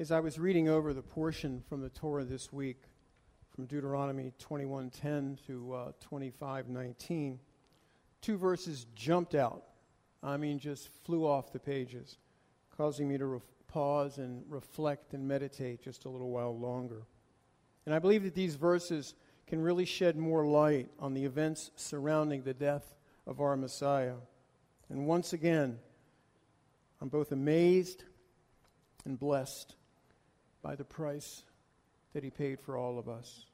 As I was reading over the portion from the Torah this week, from Deuteronomy 21:10 to uh, 25:19, two verses jumped out. I mean, just flew off the pages, causing me to re- pause and reflect and meditate just a little while longer. And I believe that these verses can really shed more light on the events surrounding the death of our Messiah. And once again, I'm both amazed and blessed by the price that he paid for all of us.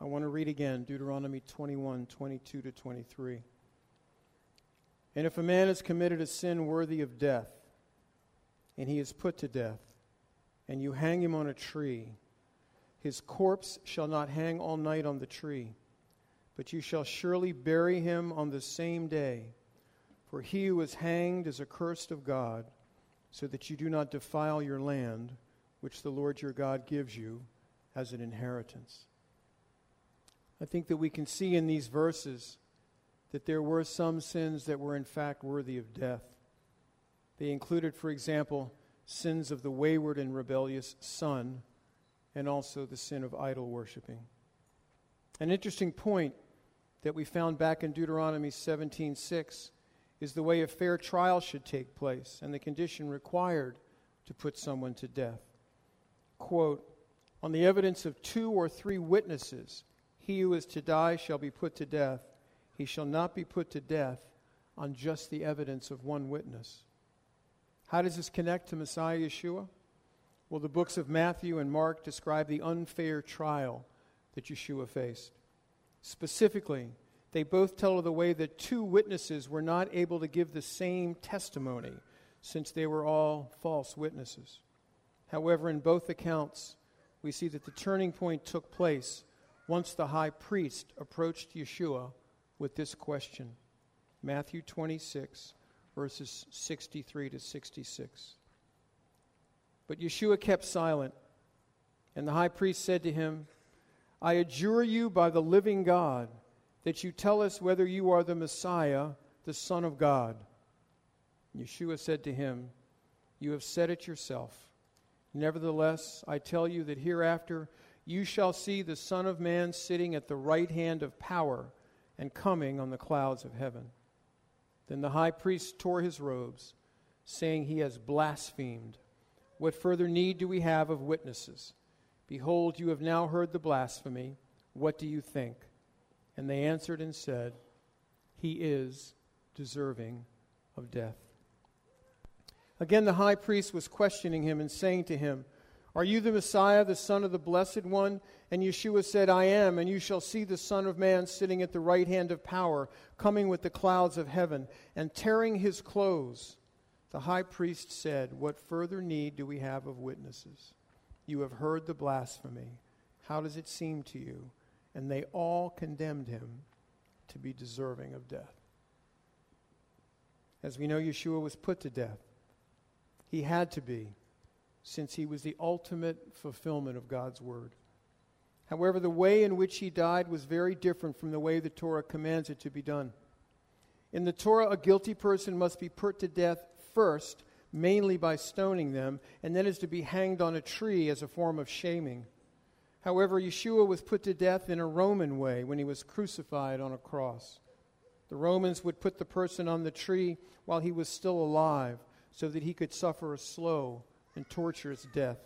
I want to read again Deuteronomy 21 22 to 23. And if a man has committed a sin worthy of death, and he is put to death, and you hang him on a tree, his corpse shall not hang all night on the tree, but you shall surely bury him on the same day. For he who is hanged is accursed of God, so that you do not defile your land, which the Lord your God gives you as an inheritance. I think that we can see in these verses that there were some sins that were in fact worthy of death. They included, for example, sins of the wayward and rebellious son, and also the sin of idol worshiping. An interesting point that we found back in Deuteronomy 17:6 is the way a fair trial should take place and the condition required to put someone to death. Quote, on the evidence of two or three witnesses, he who is to die shall be put to death. He shall not be put to death on just the evidence of one witness. How does this connect to Messiah Yeshua? Well, the books of Matthew and Mark describe the unfair trial that Yeshua faced. Specifically, they both tell of the way that two witnesses were not able to give the same testimony since they were all false witnesses. However, in both accounts, we see that the turning point took place once the high priest approached Yeshua with this question Matthew 26, verses 63 to 66. But Yeshua kept silent, and the high priest said to him, I adjure you by the living God that you tell us whether you are the Messiah, the Son of God. Yeshua said to him, You have said it yourself. Nevertheless, I tell you that hereafter you shall see the Son of Man sitting at the right hand of power and coming on the clouds of heaven. Then the high priest tore his robes, saying, He has blasphemed. What further need do we have of witnesses? Behold, you have now heard the blasphemy. What do you think? And they answered and said, He is deserving of death. Again, the high priest was questioning him and saying to him, Are you the Messiah, the Son of the Blessed One? And Yeshua said, I am, and you shall see the Son of Man sitting at the right hand of power, coming with the clouds of heaven, and tearing his clothes. The high priest said, What further need do we have of witnesses? You have heard the blasphemy. How does it seem to you? And they all condemned him to be deserving of death. As we know, Yeshua was put to death. He had to be, since he was the ultimate fulfillment of God's word. However, the way in which he died was very different from the way the Torah commands it to be done. In the Torah, a guilty person must be put to death first, mainly by stoning them, and then is to be hanged on a tree as a form of shaming. However, Yeshua was put to death in a Roman way when he was crucified on a cross. The Romans would put the person on the tree while he was still alive so that he could suffer a slow and torturous death,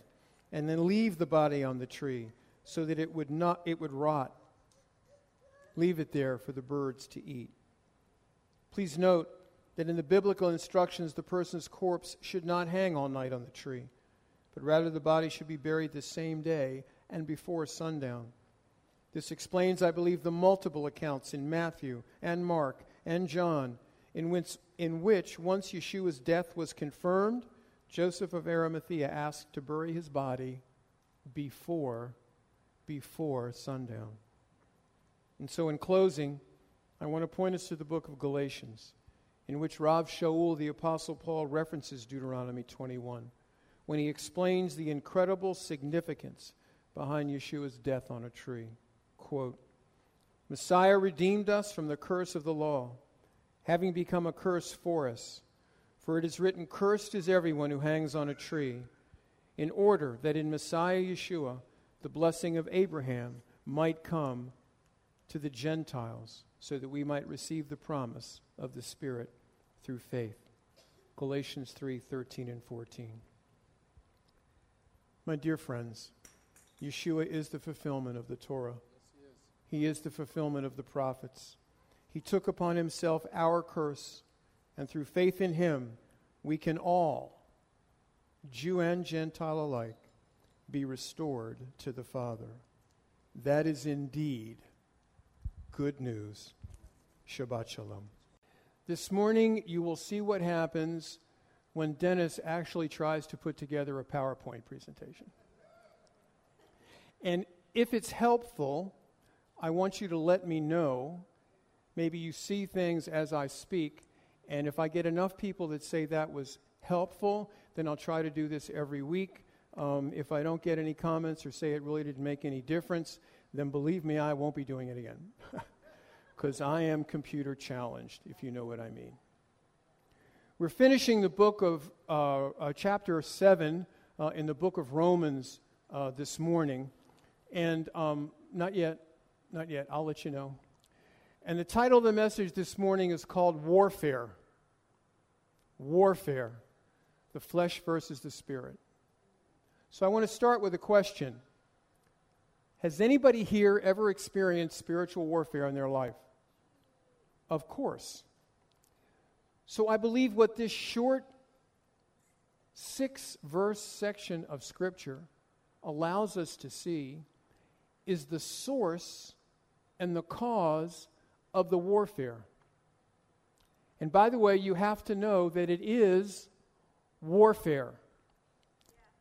and then leave the body on the tree so that it would not it would rot. Leave it there for the birds to eat. Please note that in the biblical instructions the person's corpse should not hang all night on the tree, but rather the body should be buried the same day and before sundown. This explains, I believe, the multiple accounts in Matthew and Mark and John in which, in which once Yeshua's death was confirmed, Joseph of Arimathea asked to bury his body before before sundown. And so in closing, I want to point us to the book of Galatians, in which Rav Shaul, the apostle Paul, references Deuteronomy 21 when he explains the incredible significance behind Yeshua's death on a tree. Quote, Messiah redeemed us from the curse of the law having become a curse for us. For it is written, Cursed is everyone who hangs on a tree, in order that in Messiah Yeshua the blessing of Abraham might come to the Gentiles, so that we might receive the promise of the Spirit through faith. Galatians 3 13 and 14. My dear friends, Yeshua is the fulfillment of the Torah. Yes, he, is. he is the fulfillment of the prophets. He took upon himself our curse, and through faith in him, we can all, Jew and Gentile alike, be restored to the Father. That is indeed good news. Shabbat Shalom. This morning, you will see what happens when Dennis actually tries to put together a PowerPoint presentation. And if it's helpful, I want you to let me know. Maybe you see things as I speak, and if I get enough people that say that was helpful, then I'll try to do this every week. Um, if I don't get any comments or say it really didn't make any difference, then believe me, I won't be doing it again. Because I am computer challenged, if you know what I mean. We're finishing the book of uh, uh, chapter 7 uh, in the book of Romans uh, this morning. And um, not yet, not yet, I'll let you know. And the title of the message this morning is called Warfare. Warfare. The flesh versus the spirit. So I want to start with a question Has anybody here ever experienced spiritual warfare in their life? Of course. So I believe what this short six verse section of Scripture allows us to see is the source and the cause of the warfare. And by the way, you have to know that it is warfare.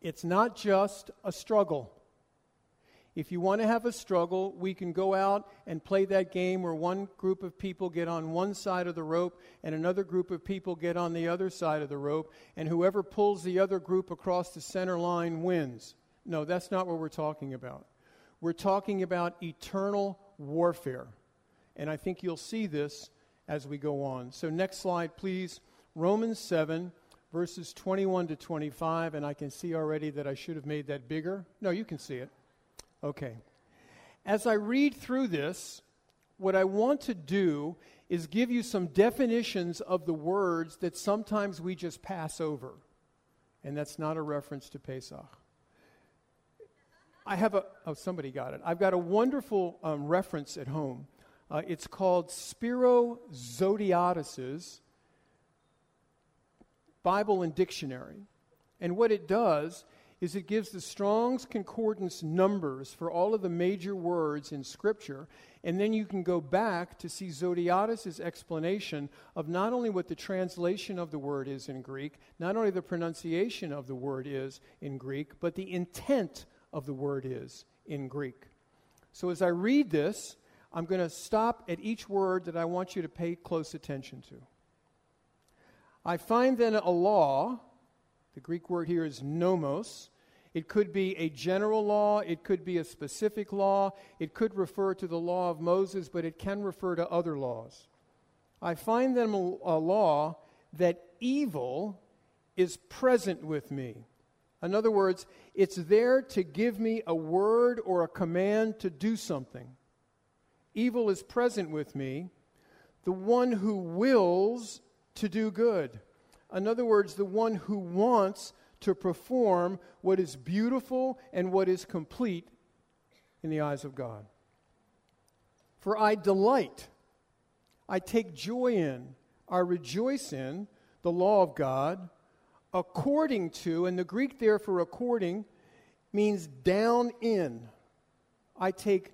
It's not just a struggle. If you want to have a struggle, we can go out and play that game where one group of people get on one side of the rope and another group of people get on the other side of the rope, and whoever pulls the other group across the center line wins. No, that's not what we're talking about. We're talking about eternal warfare. And I think you'll see this as we go on. So, next slide, please. Romans 7, verses 21 to 25, and I can see already that I should have made that bigger. No, you can see it. Okay. As I read through this, what I want to do is give you some definitions of the words that sometimes we just pass over. And that's not a reference to Pesach. I have a, oh, somebody got it. I've got a wonderful um, reference at home. Uh, it's called Spiro Zodhiates's Bible and Dictionary. And what it does is it gives the Strong's Concordance numbers for all of the major words in Scripture, and then you can go back to see Zodhiates's explanation of not only what the translation of the word is in Greek, not only the pronunciation of the word is in Greek, but the intent of the word is in Greek. So as I read this, I'm going to stop at each word that I want you to pay close attention to. I find then a law, the Greek word here is nomos. It could be a general law, it could be a specific law, it could refer to the law of Moses, but it can refer to other laws. I find them a, a law that evil is present with me. In other words, it's there to give me a word or a command to do something. Evil is present with me, the one who wills to do good. In other words, the one who wants to perform what is beautiful and what is complete in the eyes of God. For I delight, I take joy in, I rejoice in the law of God according to, and the Greek there for according means down in. I take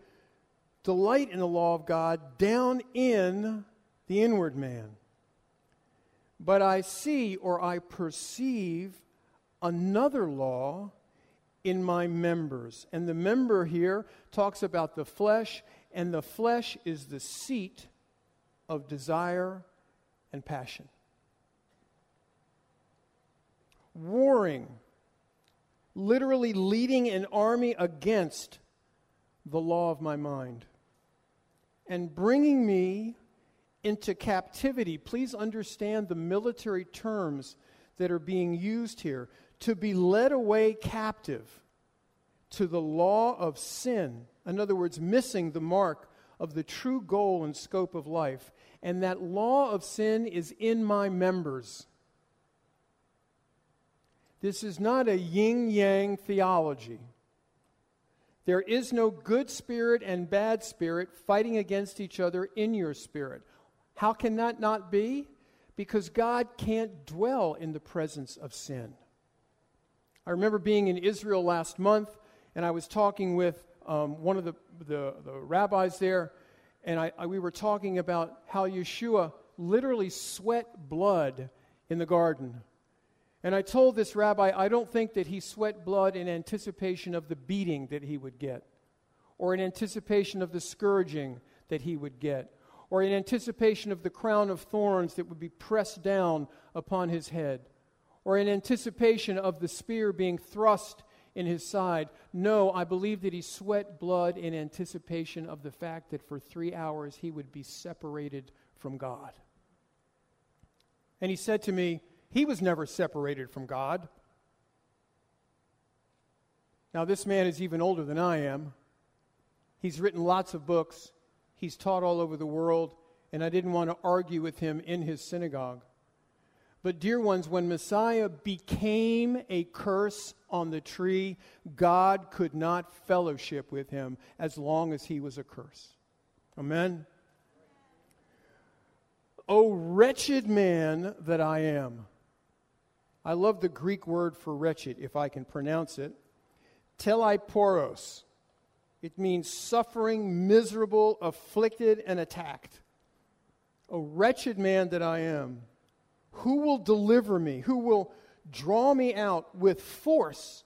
delight in the law of God down in the inward man. But I see or I perceive another law in my members. And the member here talks about the flesh, and the flesh is the seat of desire and passion. warring, literally leading an army against the law of my mind and bringing me into captivity. Please understand the military terms that are being used here to be led away captive to the law of sin. In other words, missing the mark of the true goal and scope of life. And that law of sin is in my members. This is not a yin yang theology. There is no good spirit and bad spirit fighting against each other in your spirit. How can that not be? Because God can't dwell in the presence of sin. I remember being in Israel last month, and I was talking with um, one of the, the, the, rabbis there, and I, I, we were talking about how Yeshua literally sweat blood in the garden. And I told this rabbi, I don't think that he sweat blood in anticipation of the beating that he would get, or in anticipation of the scourging that he would get, or in anticipation of the crown of thorns that would be pressed down upon his head, or in anticipation of the spear being thrust in his side. No, I believe that he sweat blood in anticipation of the fact that for three hours he would be separated from God. And he said to me, he was never separated from God. Now, this man is even older than I am. He's written lots of books, he's taught all over the world, and I didn't want to argue with him in his synagogue. But, dear ones, when Messiah became a curse on the tree, God could not fellowship with him as long as he was a curse. Amen? O wretched man that I am. I love the Greek word for wretched, if I can pronounce it. talaiporos. It means suffering, miserable, afflicted, and attacked. A wretched man that I am, who will deliver me? Who will draw me out with force,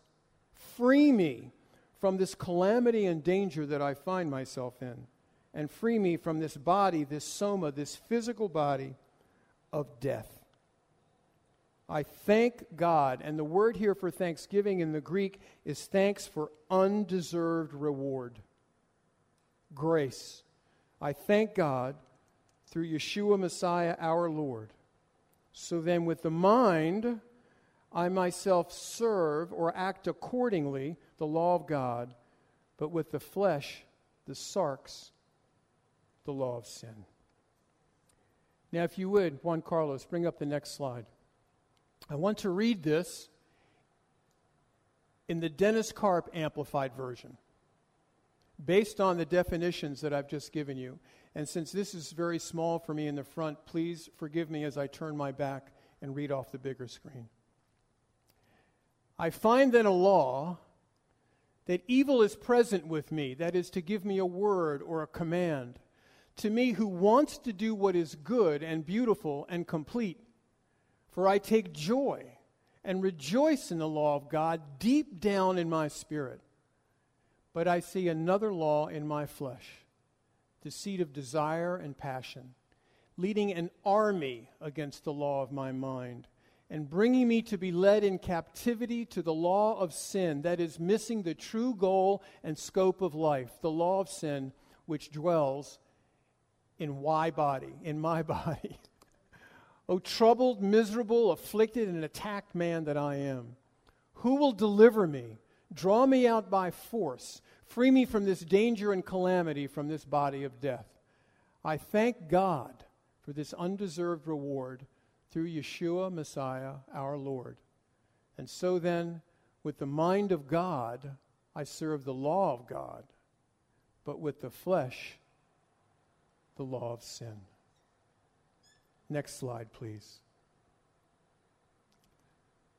free me from this calamity and danger that I find myself in, and free me from this body, this soma, this physical body of death? I thank God. And the word here for thanksgiving in the Greek is thanks for undeserved reward. Grace. I thank God through Yeshua Messiah our Lord. So then, with the mind, I myself serve or act accordingly the law of God, but with the flesh, the sarx, the law of sin. Now, if you would, Juan Carlos, bring up the next slide. I want to read this in the Dennis Carp Amplified Version, based on the definitions that I've just given you. And since this is very small for me in the front, please forgive me as I turn my back and read off the bigger screen. I find then a law that evil is present with me, that is, to give me a word or a command. To me, who wants to do what is good and beautiful and complete, for I take joy and rejoice in the law of God deep down in my spirit. But I see another law in my flesh, the seed of desire and passion, leading an army against the law of my mind, and bringing me to be led in captivity to the law of sin, that is, missing the true goal and scope of life, the law of sin, which dwells in why body, in my body. O troubled, miserable, afflicted, and attacked man that I am, who will deliver me? Draw me out by force. Free me from this danger and calamity, from this body of death. I thank God for this undeserved reward through Yeshua, Messiah, our Lord. And so then, with the mind of God, I serve the law of God, but with the flesh, the law of sin. Next slide, please.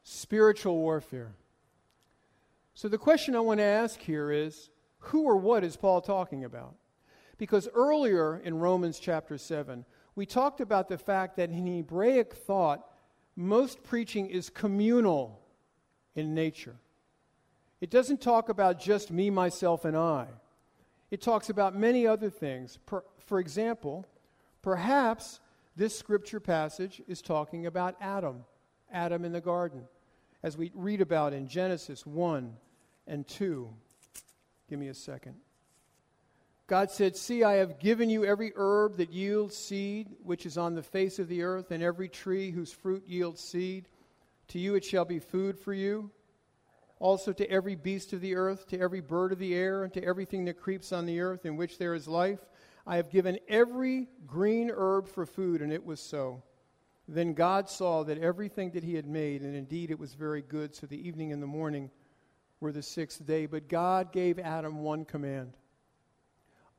Spiritual warfare. So, the question I want to ask here is who or what is Paul talking about? Because earlier in Romans chapter 7, we talked about the fact that in Hebraic thought, most preaching is communal in nature. It doesn't talk about just me, myself, and I. It talks about many other things. For example, perhaps this scripture passage is talking about Adam, Adam in the garden, as we read about in Genesis 1 and 2. Give me a second. God said, See, I have given you every herb that yields seed, which is on the face of the earth, and every tree whose fruit yields seed. To you it shall be food for you. Also to every beast of the earth, to every bird of the air, and to everything that creeps on the earth in which there is life, I have given every green herb for food, and it was so. Then God saw that everything that he had made, and indeed it was very good, so the evening and the morning were the sixth day. But God gave Adam one command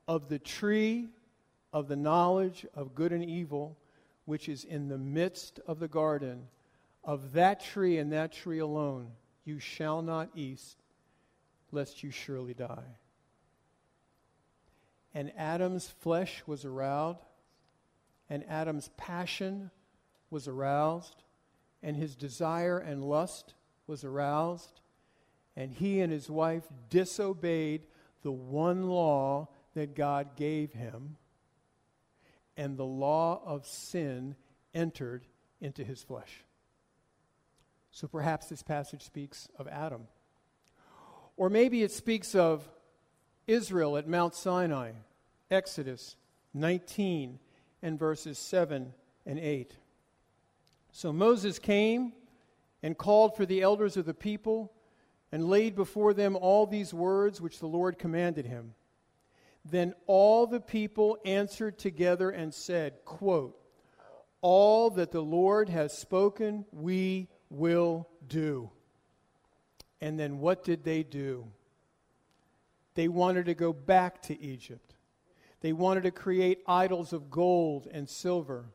of the tree of the knowledge of good and evil, which is in the midst of the garden, of that tree and that tree alone, you shall not eat, lest you surely die. And Adam's flesh was aroused, and Adam's passion was aroused, and his desire and lust was aroused, and he and his wife disobeyed the one law that God gave him, and the law of sin entered into his flesh. So perhaps this passage speaks of Adam. Or maybe it speaks of Israel at Mount Sinai, Exodus 19 and verses 7 and 8. So Moses came and called for the elders of the people and laid before them all these words which the Lord commanded him. Then all the people answered together and said, quote, All that the Lord has spoken, we will do. And then what did they do? They wanted to go back to Egypt. They wanted to create idols of gold and silver.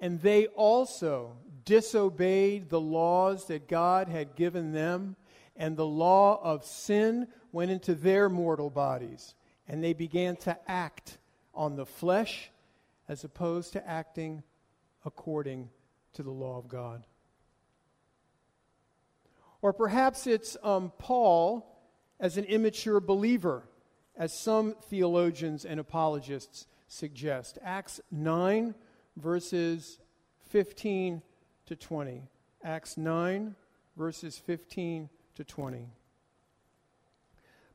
And they also disobeyed the laws that God had given them, and the law of sin went into their mortal bodies. And they began to act on the flesh as opposed to acting according to the law of God. Or perhaps it's um, Paul as an immature believer, as some theologians and apologists suggest. Acts 9, verses 15 to 20. Acts 9, verses 15 to 20.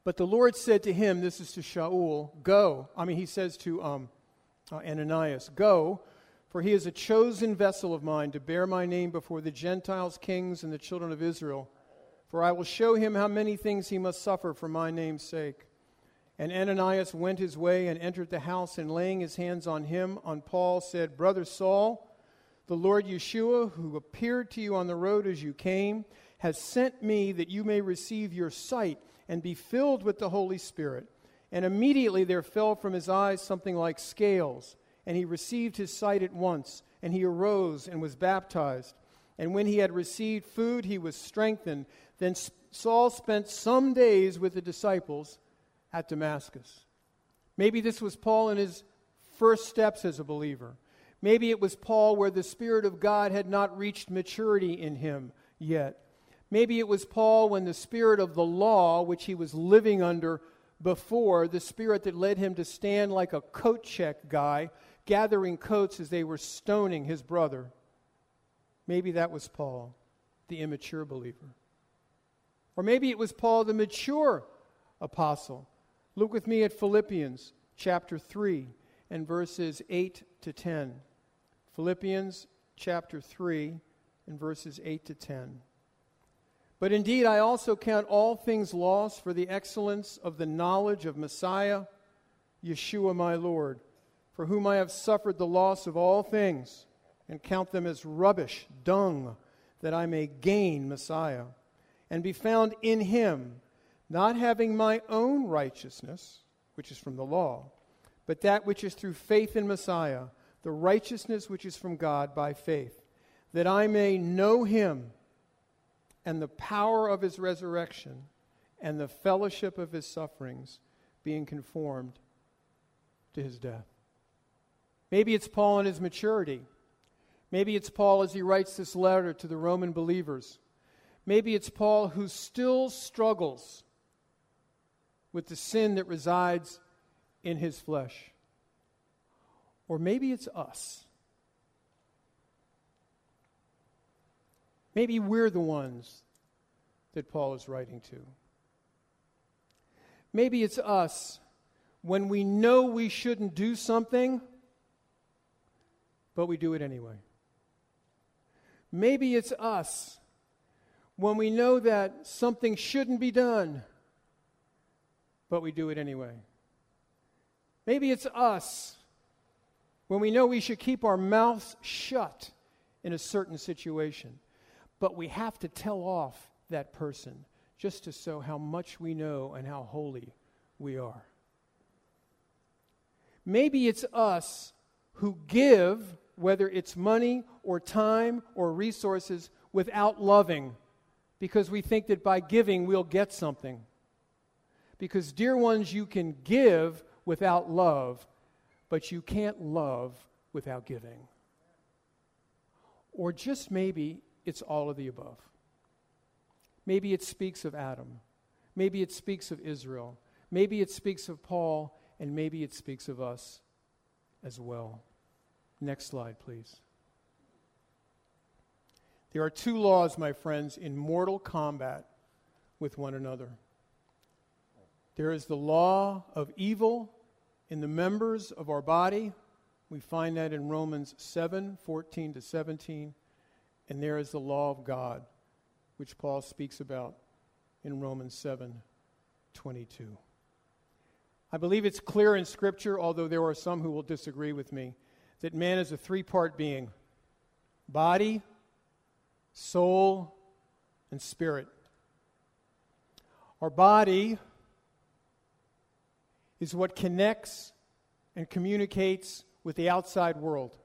But the Lord said to him, this is to Shaul, go. I mean, he says to um, uh, Ananias, go, for he is a chosen vessel of mine to bear my name before the Gentiles, kings, and the children of Israel. For I will show him how many things he must suffer for my name's sake. And Ananias went his way and entered the house, and laying his hands on him, on Paul, said, Brother Saul, the Lord Yeshua, who appeared to you on the road as you came, has sent me that you may receive your sight and be filled with the Holy Spirit. And immediately there fell from his eyes something like scales, and he received his sight at once, and he arose and was baptized. And when he had received food, he was strengthened. Then Saul spent some days with the disciples at Damascus. Maybe this was Paul in his first steps as a believer. Maybe it was Paul where the Spirit of God had not reached maturity in him yet. Maybe it was Paul when the Spirit of the law, which he was living under before, the Spirit that led him to stand like a coat check guy, gathering coats as they were stoning his brother. Maybe that was Paul, the immature believer. Or maybe it was Paul, the mature apostle. Look with me at Philippians chapter 3 and verses 8 to 10. Philippians chapter 3 and verses 8 to 10. But indeed, I also count all things lost for the excellence of the knowledge of Messiah, Yeshua my Lord, for whom I have suffered the loss of all things, and count them as rubbish, dung, that I may gain Messiah and be found in him, not having my own righteousness, which is from the law, but that which is through faith in Messiah, the righteousness which is from God by faith, that I may know him and the power of his resurrection and the fellowship of his sufferings, being conformed to his death. Maybe it's Paul in his maturity. Maybe it's Paul as he writes this letter to the Roman believers Maybe it's Paul who still struggles with the sin that resides in his flesh. Or maybe it's us. Maybe we're the ones that Paul is writing to. Maybe it's us when we know we shouldn't do something, but we do it anyway. Maybe it's us when we know that something shouldn't be done, but we do it anyway. Maybe it's us when we know we should keep our mouths shut in a certain situation, but we have to tell off that person just to show how much we know and how holy we are. Maybe it's us who give, whether it's money or time or resources, without loving, because we think that by giving we'll get something. Because, dear ones, you can give without love, but you can't love without giving. Or just maybe it's all of the above. Maybe it speaks of Adam. Maybe it speaks of Israel. Maybe it speaks of Paul, and maybe it speaks of us as well. Next slide, please. There are two laws, my friends, in mortal combat with one another. There is the law of evil in the members of our body. We find that in Romans 7 14 to 17. And there is the law of God, which Paul speaks about in Romans 7 22. I believe it's clear in Scripture, although there are some who will disagree with me, that man is a three part being body, soul, and spirit. Our body is what connects and communicates with the outside world.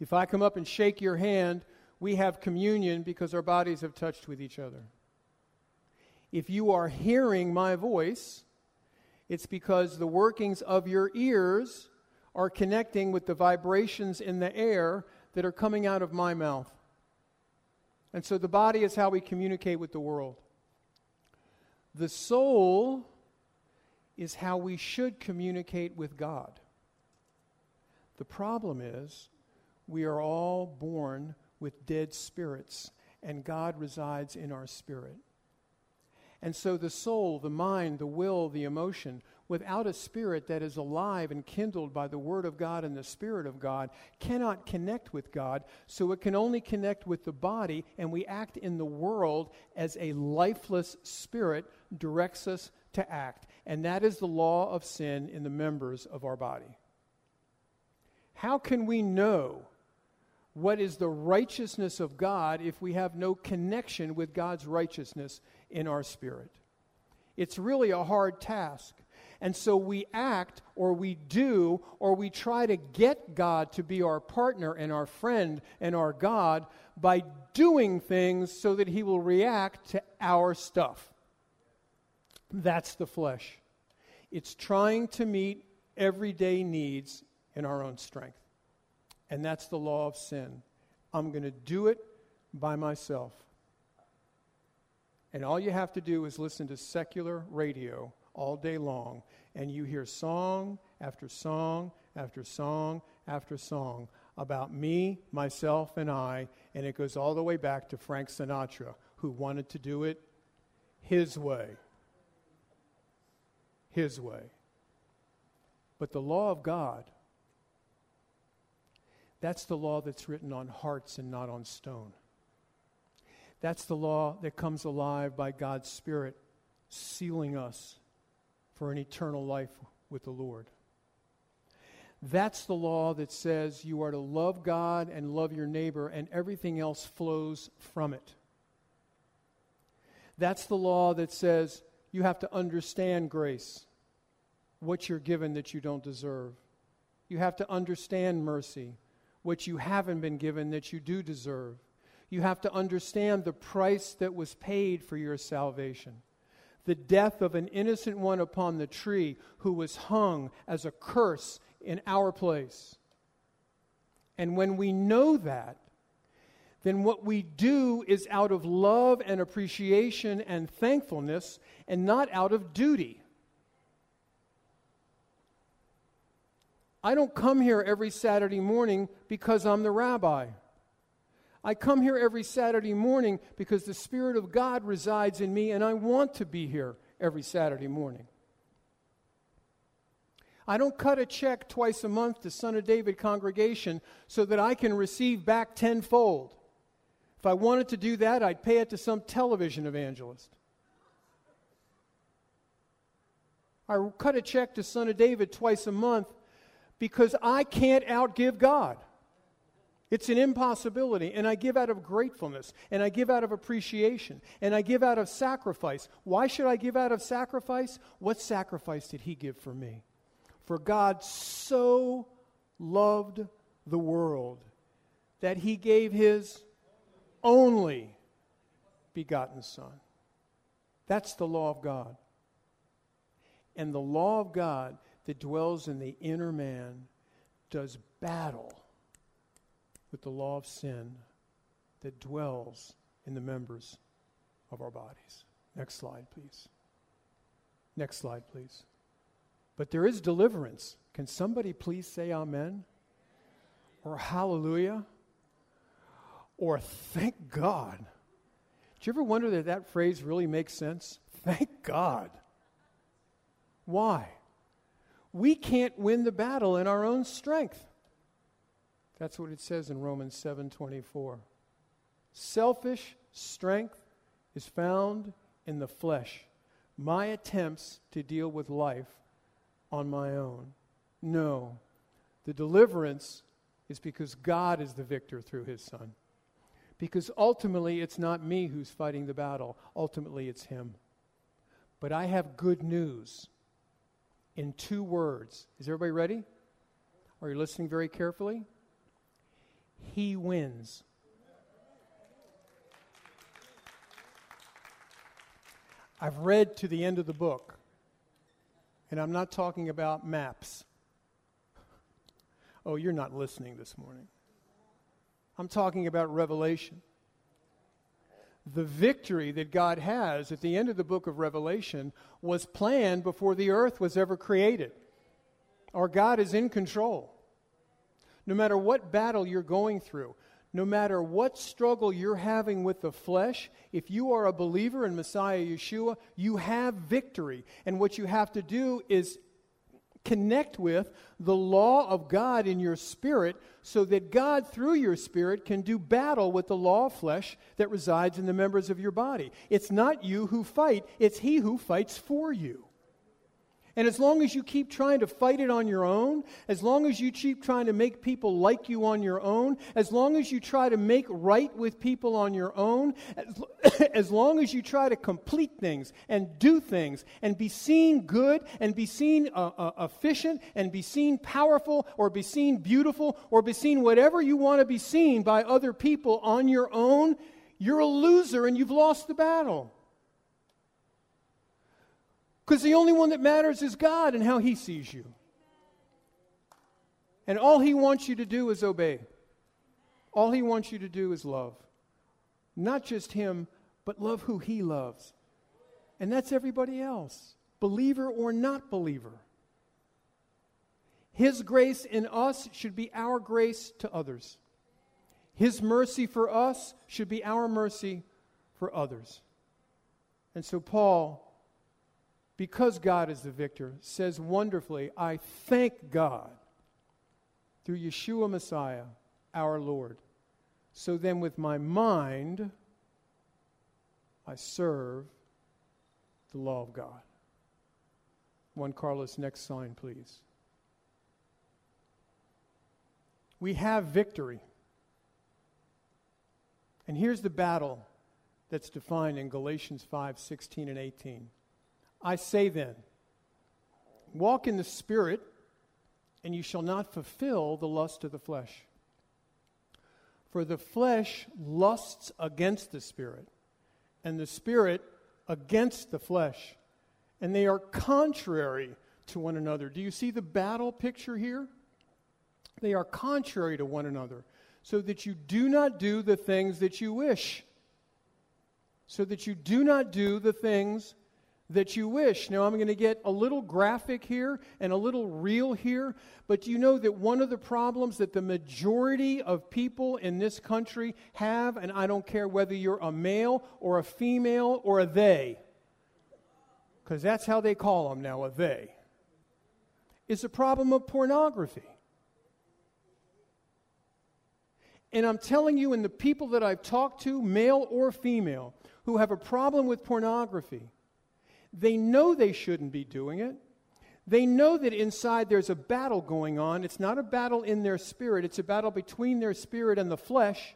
If I come up and shake your hand, we have communion because our bodies have touched with each other. If you are hearing my voice, it's because the workings of your ears are connecting with the vibrations in the air that are coming out of my mouth. And so the body is how we communicate with the world. The soul is how we should communicate with God. The problem is, we are all born with dead spirits, and God resides in our spirit. And so the soul, the mind, the will, the emotion, without a spirit that is alive and kindled by the Word of God and the Spirit of God, cannot connect with God. So it can only connect with the body, and we act in the world as a lifeless spirit directs us to act. And that is the law of sin in the members of our body. How can we know what is the righteousness of God if we have no connection with God's righteousness in our spirit. It's really a hard task. And so we act or we do or we try to get God to be our partner and our friend and our God by doing things so that he will react to our stuff. That's the flesh. It's trying to meet everyday needs in our own strength. And that's the law of sin. I'm going to do it by myself. And all you have to do is listen to secular radio all day long, and you hear song after song after song after song about me, myself, and I, and it goes all the way back to Frank Sinatra, who wanted to do it his way. His way. But the law of God, that's the law that's written on hearts and not on stone. That's the law that comes alive by God's Spirit, sealing us for an eternal life with the Lord. That's the law that says you are to love God and love your neighbor, and everything else flows from it. That's the law that says you have to understand grace, what you're given that you don't deserve. You have to understand mercy, what you haven't been given that you do deserve you have to understand the price that was paid for your salvation. The death of an innocent one upon the tree who was hung as a curse in our place. And when we know that, then what we do is out of love and appreciation and thankfulness and not out of duty. I don't come here every Saturday morning because I'm the rabbi. I come here every Saturday morning because the Spirit of God resides in me and I want to be here every Saturday morning. I don't cut a check twice a month to Son of David congregation so that I can receive back tenfold. If I wanted to do that, I'd pay it to some television evangelist. I cut a check to Son of David twice a month because I can't outgive God. It's an impossibility. And I give out of gratefulness, and I give out of appreciation, and I give out of sacrifice. Why should I give out of sacrifice? What sacrifice did He give for me? For God so loved the world that He gave His only begotten Son. That's the law of God. And the law of God that dwells in the inner man does battle with the law of sin that dwells in the members of our bodies. Next slide, please. Next slide, please. But there is deliverance. Can somebody please say amen? Or hallelujah? Or thank God? Do you ever wonder that that phrase really makes sense? Thank God. Why? We can't win the battle in our own strength. That's what it says in Romans 7:24. Selfish strength is found in the flesh. My attempts to deal with life on my own. No. The deliverance is because God is the victor through his son. Because ultimately it's not me who's fighting the battle. Ultimately it's him. But I have good news in two words. Is everybody ready? Are you listening very carefully? He wins. I've read to the end of the book, and I'm not talking about maps. Oh, you're not listening this morning. I'm talking about Revelation the victory that God has at the end of the book of Revelation was planned before the earth was ever created. Our God is in control. No matter what battle you're going through, no matter what struggle you're having with the flesh, if you are a believer in Messiah Yeshua, you have victory. And what you have to do is connect with the law of God in your spirit so that God, through your spirit, can do battle with the law of flesh that resides in the members of your body. It's not you who fight, it's He who fights for you. And as long as you keep trying to fight it on your own, as long as you keep trying to make people like you on your own, as long as you try to make right with people on your own, as, as long as you try to complete things and do things and be seen good and be seen uh, uh, efficient and be seen powerful or be seen beautiful or be seen whatever you want to be seen by other people on your own, you're a loser and you've lost the battle. Because the only one that matters is God and how He sees you. And all He wants you to do is obey. All He wants you to do is love. Not just Him, but love who He loves. And that's everybody else, believer or not believer. His grace in us should be our grace to others. His mercy for us should be our mercy for others. And so Paul because God is the victor, says wonderfully, I thank God through Yeshua Messiah, our Lord. So then, with my mind, I serve the law of God. Juan Carlos, next sign, please. We have victory. And here's the battle that's defined in Galatians 5 16 and 18. I say then, walk in the Spirit, and you shall not fulfill the lust of the flesh. For the flesh lusts against the Spirit, and the Spirit against the flesh, and they are contrary to one another. Do you see the battle picture here? They are contrary to one another, so that you do not do the things that you wish. So that you do not do the things that you wish. Now, I'm going to get a little graphic here and a little real here, but you know that one of the problems that the majority of people in this country have, and I don't care whether you're a male or a female or a they, because that's how they call them now, a they, is a problem of pornography. And I'm telling you, and the people that I've talked to, male or female, who have a problem with pornography, they know they shouldn't be doing it. They know that inside there's a battle going on. It's not a battle in their spirit, it's a battle between their spirit and the flesh,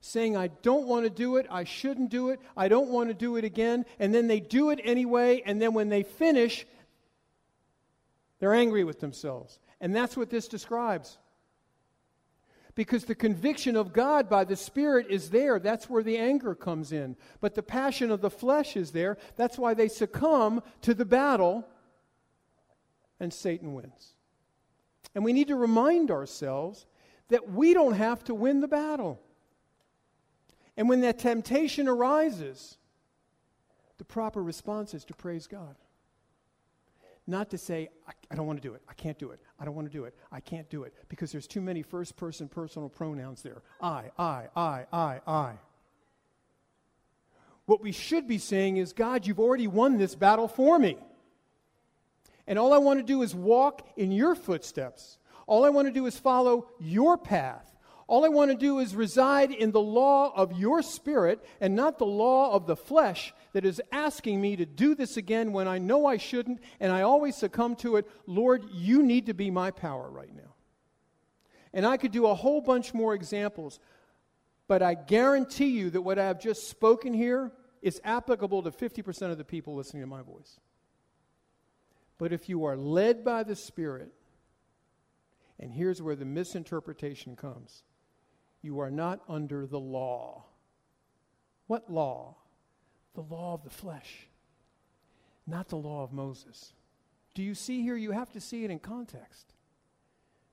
saying, I don't want to do it, I shouldn't do it, I don't want to do it again. And then they do it anyway, and then when they finish, they're angry with themselves. And that's what this describes. Because the conviction of God by the Spirit is there. That's where the anger comes in. But the passion of the flesh is there. That's why they succumb to the battle and Satan wins. And we need to remind ourselves that we don't have to win the battle. And when that temptation arises, the proper response is to praise God. Not to say, I, I, don't want to do it. I can't do it. I don't want to do it. I can't do it. Because there's too many first person personal pronouns there. I, I, I, I, I. What we should be saying is, God, you've already won this battle for me. And all I want to do is walk in your footsteps. All I want to do is follow your path. All I want to do is reside in the law of your spirit and not the law of the flesh that is asking me to do this again when I know I shouldn't and I always succumb to it. Lord, you need to be my power right now. And I could do a whole bunch more examples, but I guarantee you that what I have just spoken here is applicable to 50% of the people listening to my voice. But if you are led by the Spirit, and here's where the misinterpretation comes you are not under the law. What law? The law of the flesh, not the law of Moses. Do you see here? You have to see it in context.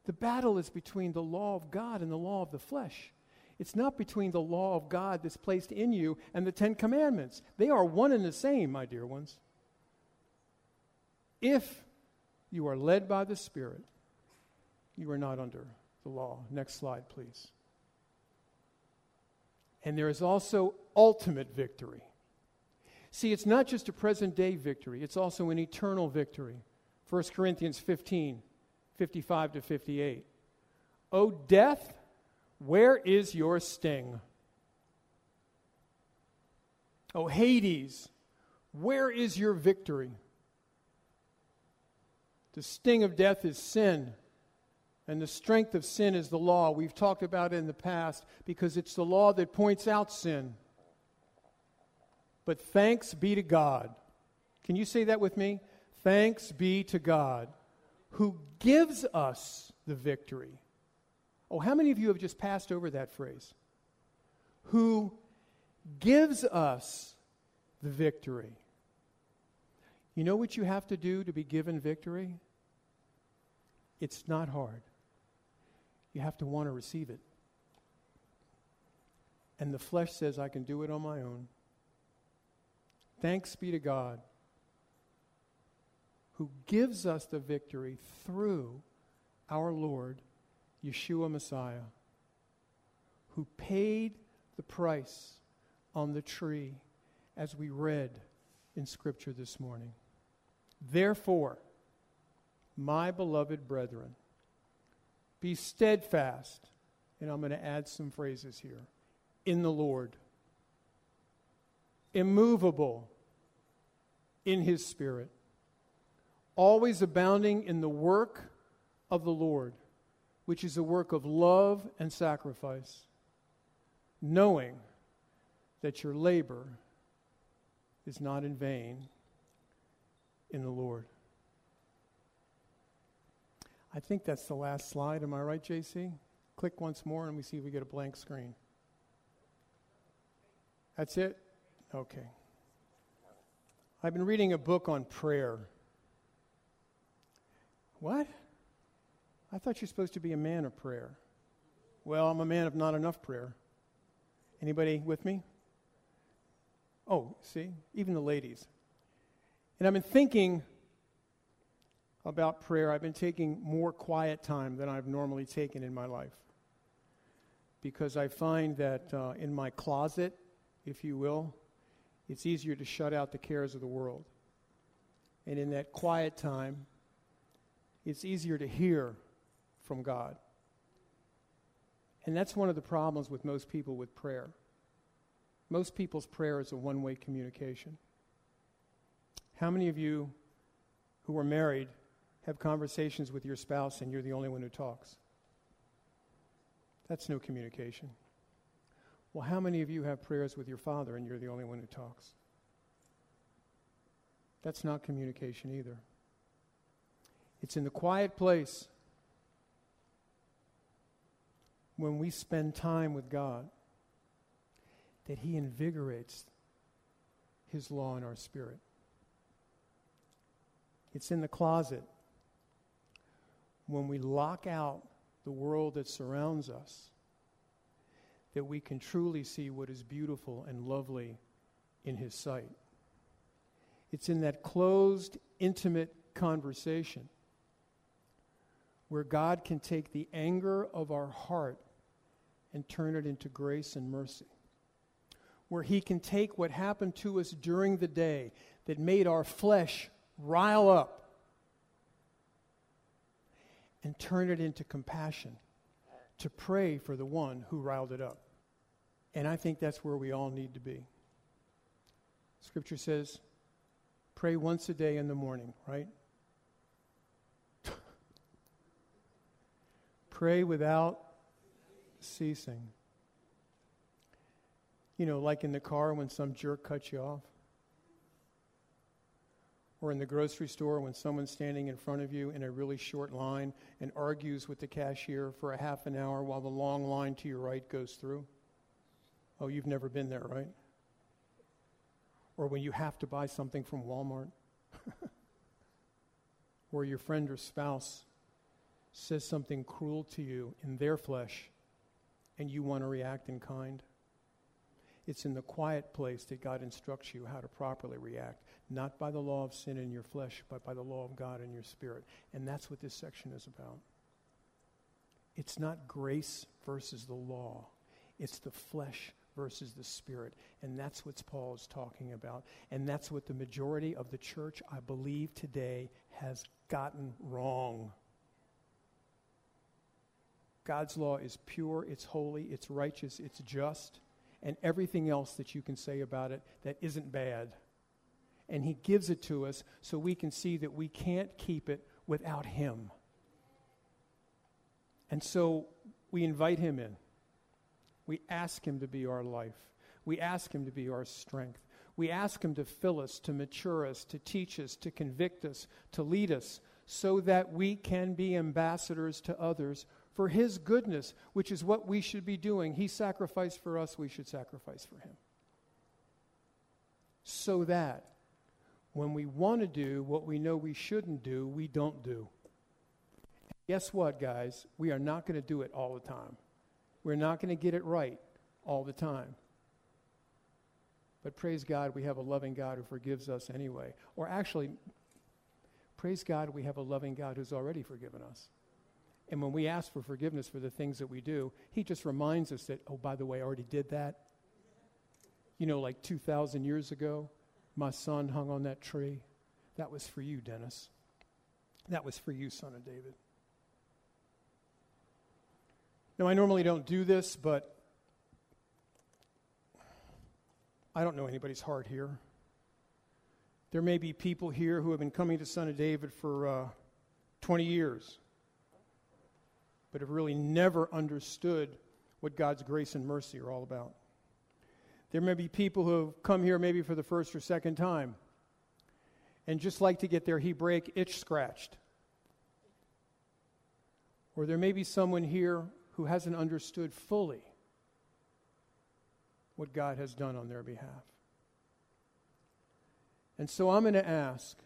The battle is between the law of God and the law of the flesh. It's not between the law of God that's placed in you and the Ten Commandments. They are one and the same, my dear ones. If you are led by the Spirit, you are not under the law. Next slide, please. And there is also ultimate victory. See, it's not just a present day victory, it's also an eternal victory. 1 Corinthians 15, 55 to 58. O death, where is your sting? O Hades, where is your victory? The sting of death is sin. And the strength of sin is the law. We've talked about it in the past because it's the law that points out sin. But thanks be to God. Can you say that with me? Thanks be to God who gives us the victory. Oh, how many of you have just passed over that phrase? Who gives us the victory. You know what you have to do to be given victory? It's not hard. You have to want to receive it. And the flesh says, I can do it on my own. Thanks be to God who gives us the victory through our Lord, Yeshua Messiah, who paid the price on the tree as we read in Scripture this morning. Therefore, my beloved brethren, be steadfast, and I'm going to add some phrases here, in the Lord, immovable in his spirit, always abounding in the work of the Lord, which is a work of love and sacrifice, knowing that your labor is not in vain in the Lord. I think that's the last slide. Am I right, JC? Click once more and we see if we get a blank screen. That's it? Okay. I've been reading a book on prayer. What? I thought you're supposed to be a man of prayer. Well, I'm a man of not enough prayer. Anybody with me? Oh, see? Even the ladies. And I've been thinking about prayer, I've been taking more quiet time than I've normally taken in my life. Because I find that uh, in my closet, if you will, it's easier to shut out the cares of the world. And in that quiet time, it's easier to hear from God. And that's one of the problems with most people with prayer. Most people's prayer is a one way communication. How many of you who are married have conversations with your spouse and you're the only one who talks? That's no communication. Well, how many of you have prayers with your father and you're the only one who talks? That's not communication either. It's in the quiet place when we spend time with God that He invigorates His law in our spirit. It's in the closet when we lock out the world that surrounds us that we can truly see what is beautiful and lovely in His sight. It's in that closed, intimate conversation where God can take the anger of our heart and turn it into grace and mercy. Where He can take what happened to us during the day that made our flesh rile up and turn it into compassion to pray for the one who riled it up. And I think that's where we all need to be. Scripture says, pray once a day in the morning, right? pray without ceasing. You know, like in the car when some jerk cuts you off. Or in the grocery store when someone's standing in front of you in a really short line and argues with the cashier for a half an hour while the long line to your right goes through. Oh, you've never been there, right? Or when you have to buy something from Walmart. or your friend or spouse says something cruel to you in their flesh and you want to react in kind. It's in the quiet place that God instructs you how to properly react, not by the law of sin in your flesh, but by the law of God in your spirit. And that's what this section is about. It's not grace versus the law, it's the flesh versus the spirit. And that's what Paul is talking about. And that's what the majority of the church, I believe, today has gotten wrong. God's law is pure, it's holy, it's righteous, it's just, and everything else that you can say about it that isn't bad. And He gives it to us so we can see that we can't keep it without Him. And so we invite Him in. We ask Him to be our life. We ask Him to be our strength. We ask Him to fill us, to mature us, to teach us, to convict us, to lead us, so that we can be ambassadors to others for His goodness, which is what we should be doing. He sacrificed for us, we should sacrifice for Him. So that when we want to do what we know we shouldn't do, we don't do. Guess what, guys? We are not going to do it all the time. We're not going to get it right all the time. But praise God, we have a loving God who forgives us anyway. Or actually, praise God, we have a loving God who's already forgiven us. And when we ask for forgiveness for the things that we do, He just reminds us that, oh, by the way, I already did that. You know, like 2,000 years ago, my son hung on that tree. That was for you, Dennis. That was for you, son of David. Now, I normally don't do this, but I don't know anybody's heart here. There may be people here who have been coming to Son of David for uh, 20 years but have really never understood what God's grace and mercy are all about. There may be people who have come here maybe for the first or second time and just like to get their Hebraic itch scratched. Or there may be someone here who hasn't understood fully what God has done on their behalf. And so I'm going to ask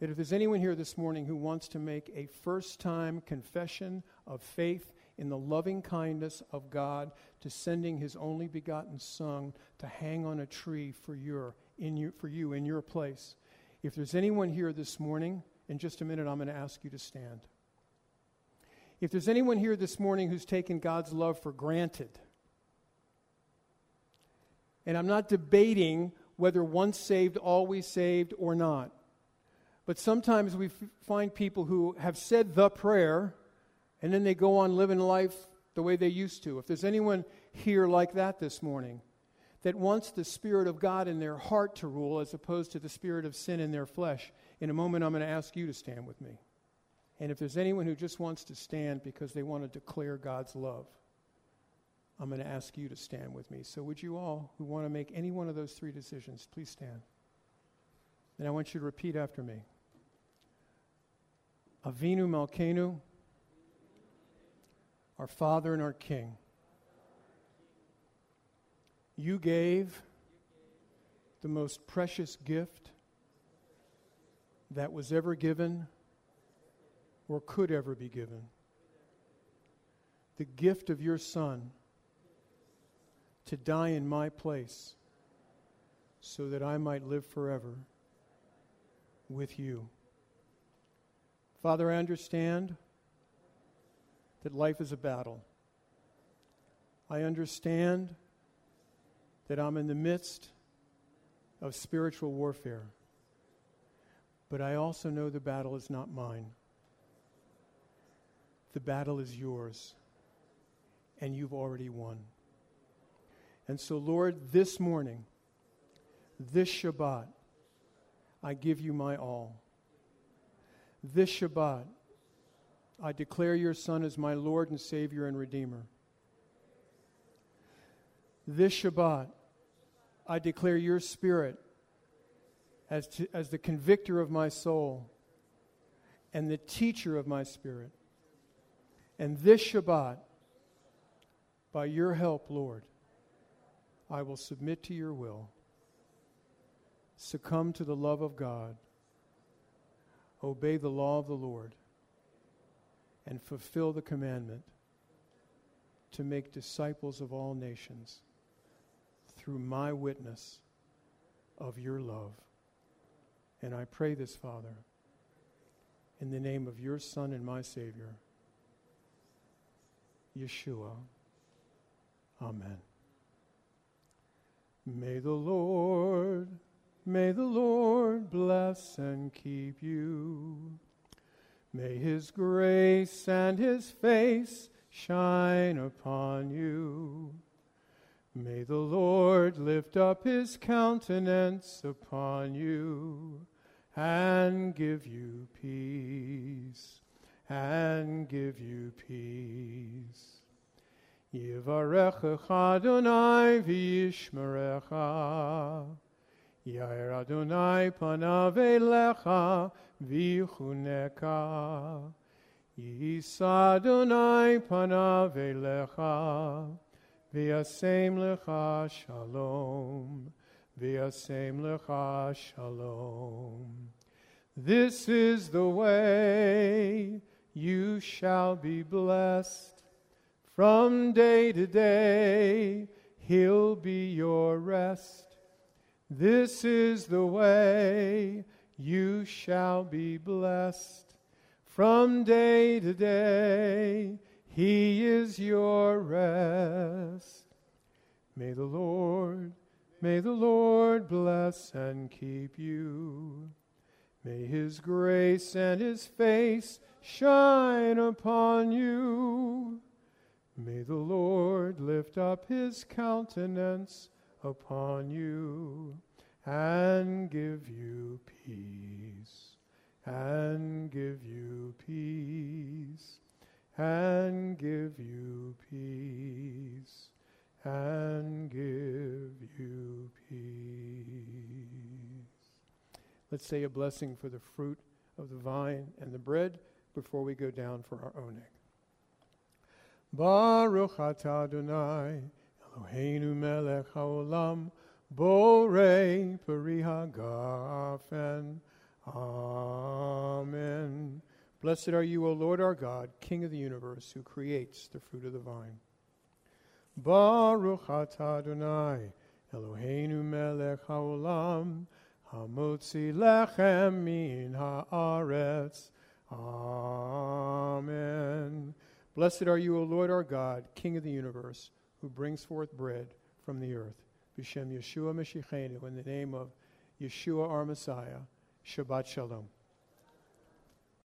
that if there's anyone here this morning who wants to make a first time confession of faith in the loving kindness of God to sending his only begotten Son to hang on a tree for, your, in your, for you in your place, if there's anyone here this morning, in just a minute I'm going to ask you to stand. If there's anyone here this morning who's taken God's love for granted, and I'm not debating whether once saved, always saved, or not. But sometimes we f- find people who have said the prayer and then they go on living life the way they used to. If there's anyone here like that this morning, that wants the Spirit of God in their heart to rule as opposed to the Spirit of sin in their flesh, in a moment I'm going to ask you to stand with me. And if there's anyone who just wants to stand because they want to declare God's love, I'm going to ask you to stand with me. So, would you all who want to make any one of those three decisions, please stand? And I want you to repeat after me Avinu Malkenu, our Father and our King. You gave the most precious gift that was ever given or could ever be given the gift of your Son to die in my place so that I might live forever with you. Father, I understand that life is a battle. I understand that I'm in the midst of spiritual warfare. But I also know the battle is not mine. The battle is yours, and you've already won. And so, Lord, this morning, this Shabbat, I give you my all. This Shabbat, I declare your Son as my Lord and Savior and Redeemer. This Shabbat, I declare your Spirit as, to, as the convictor of my soul and the teacher of my spirit. And this Shabbat, by your help, Lord, I will submit to your will, succumb to the love of God, obey the law of the Lord, and fulfill the commandment to make disciples of all nations through my witness of your love. And I pray this, Father, in the name of your Son and my Savior, Yeshua. Amen. May the Lord, may the Lord bless and keep you. May his grace and his face shine upon you. May the Lord lift up his countenance upon you and give you peace, and give you peace. Adonai v'yishmerecha. Yair Adonai panav elecha v'yichuneka. Yisa Adonai panav elecha v'yasem lecha shalom. V'yasem lecha shalom. This is the way you shall be blessed. From day to day, He'll be your rest. This is the way you shall be blessed. From day to day, He is your rest. May the Lord, may the Lord bless and keep you. May His grace and His face shine upon you. May the Lord lift up his countenance upon you and give you peace, and give you peace, and give you peace, and give you peace. Let's say a blessing for the fruit of the vine and the bread before we go down for our Oneg. Baruch atah Adonai, Eloheinu melech haolam, borei peri hagafen. Amen. Blessed are you, O Lord our God, King of the universe, who creates the fruit of the vine. Baruch atah Adonai, Eloheinu melech haolam, hamotzi lechem min haaretz. Amen. Blessed are you, O Lord our God, King of the universe, who brings forth bread from the earth. B'Shem Yeshua Mashiachenu, in the name of Yeshua our Messiah. Shabbat Shalom.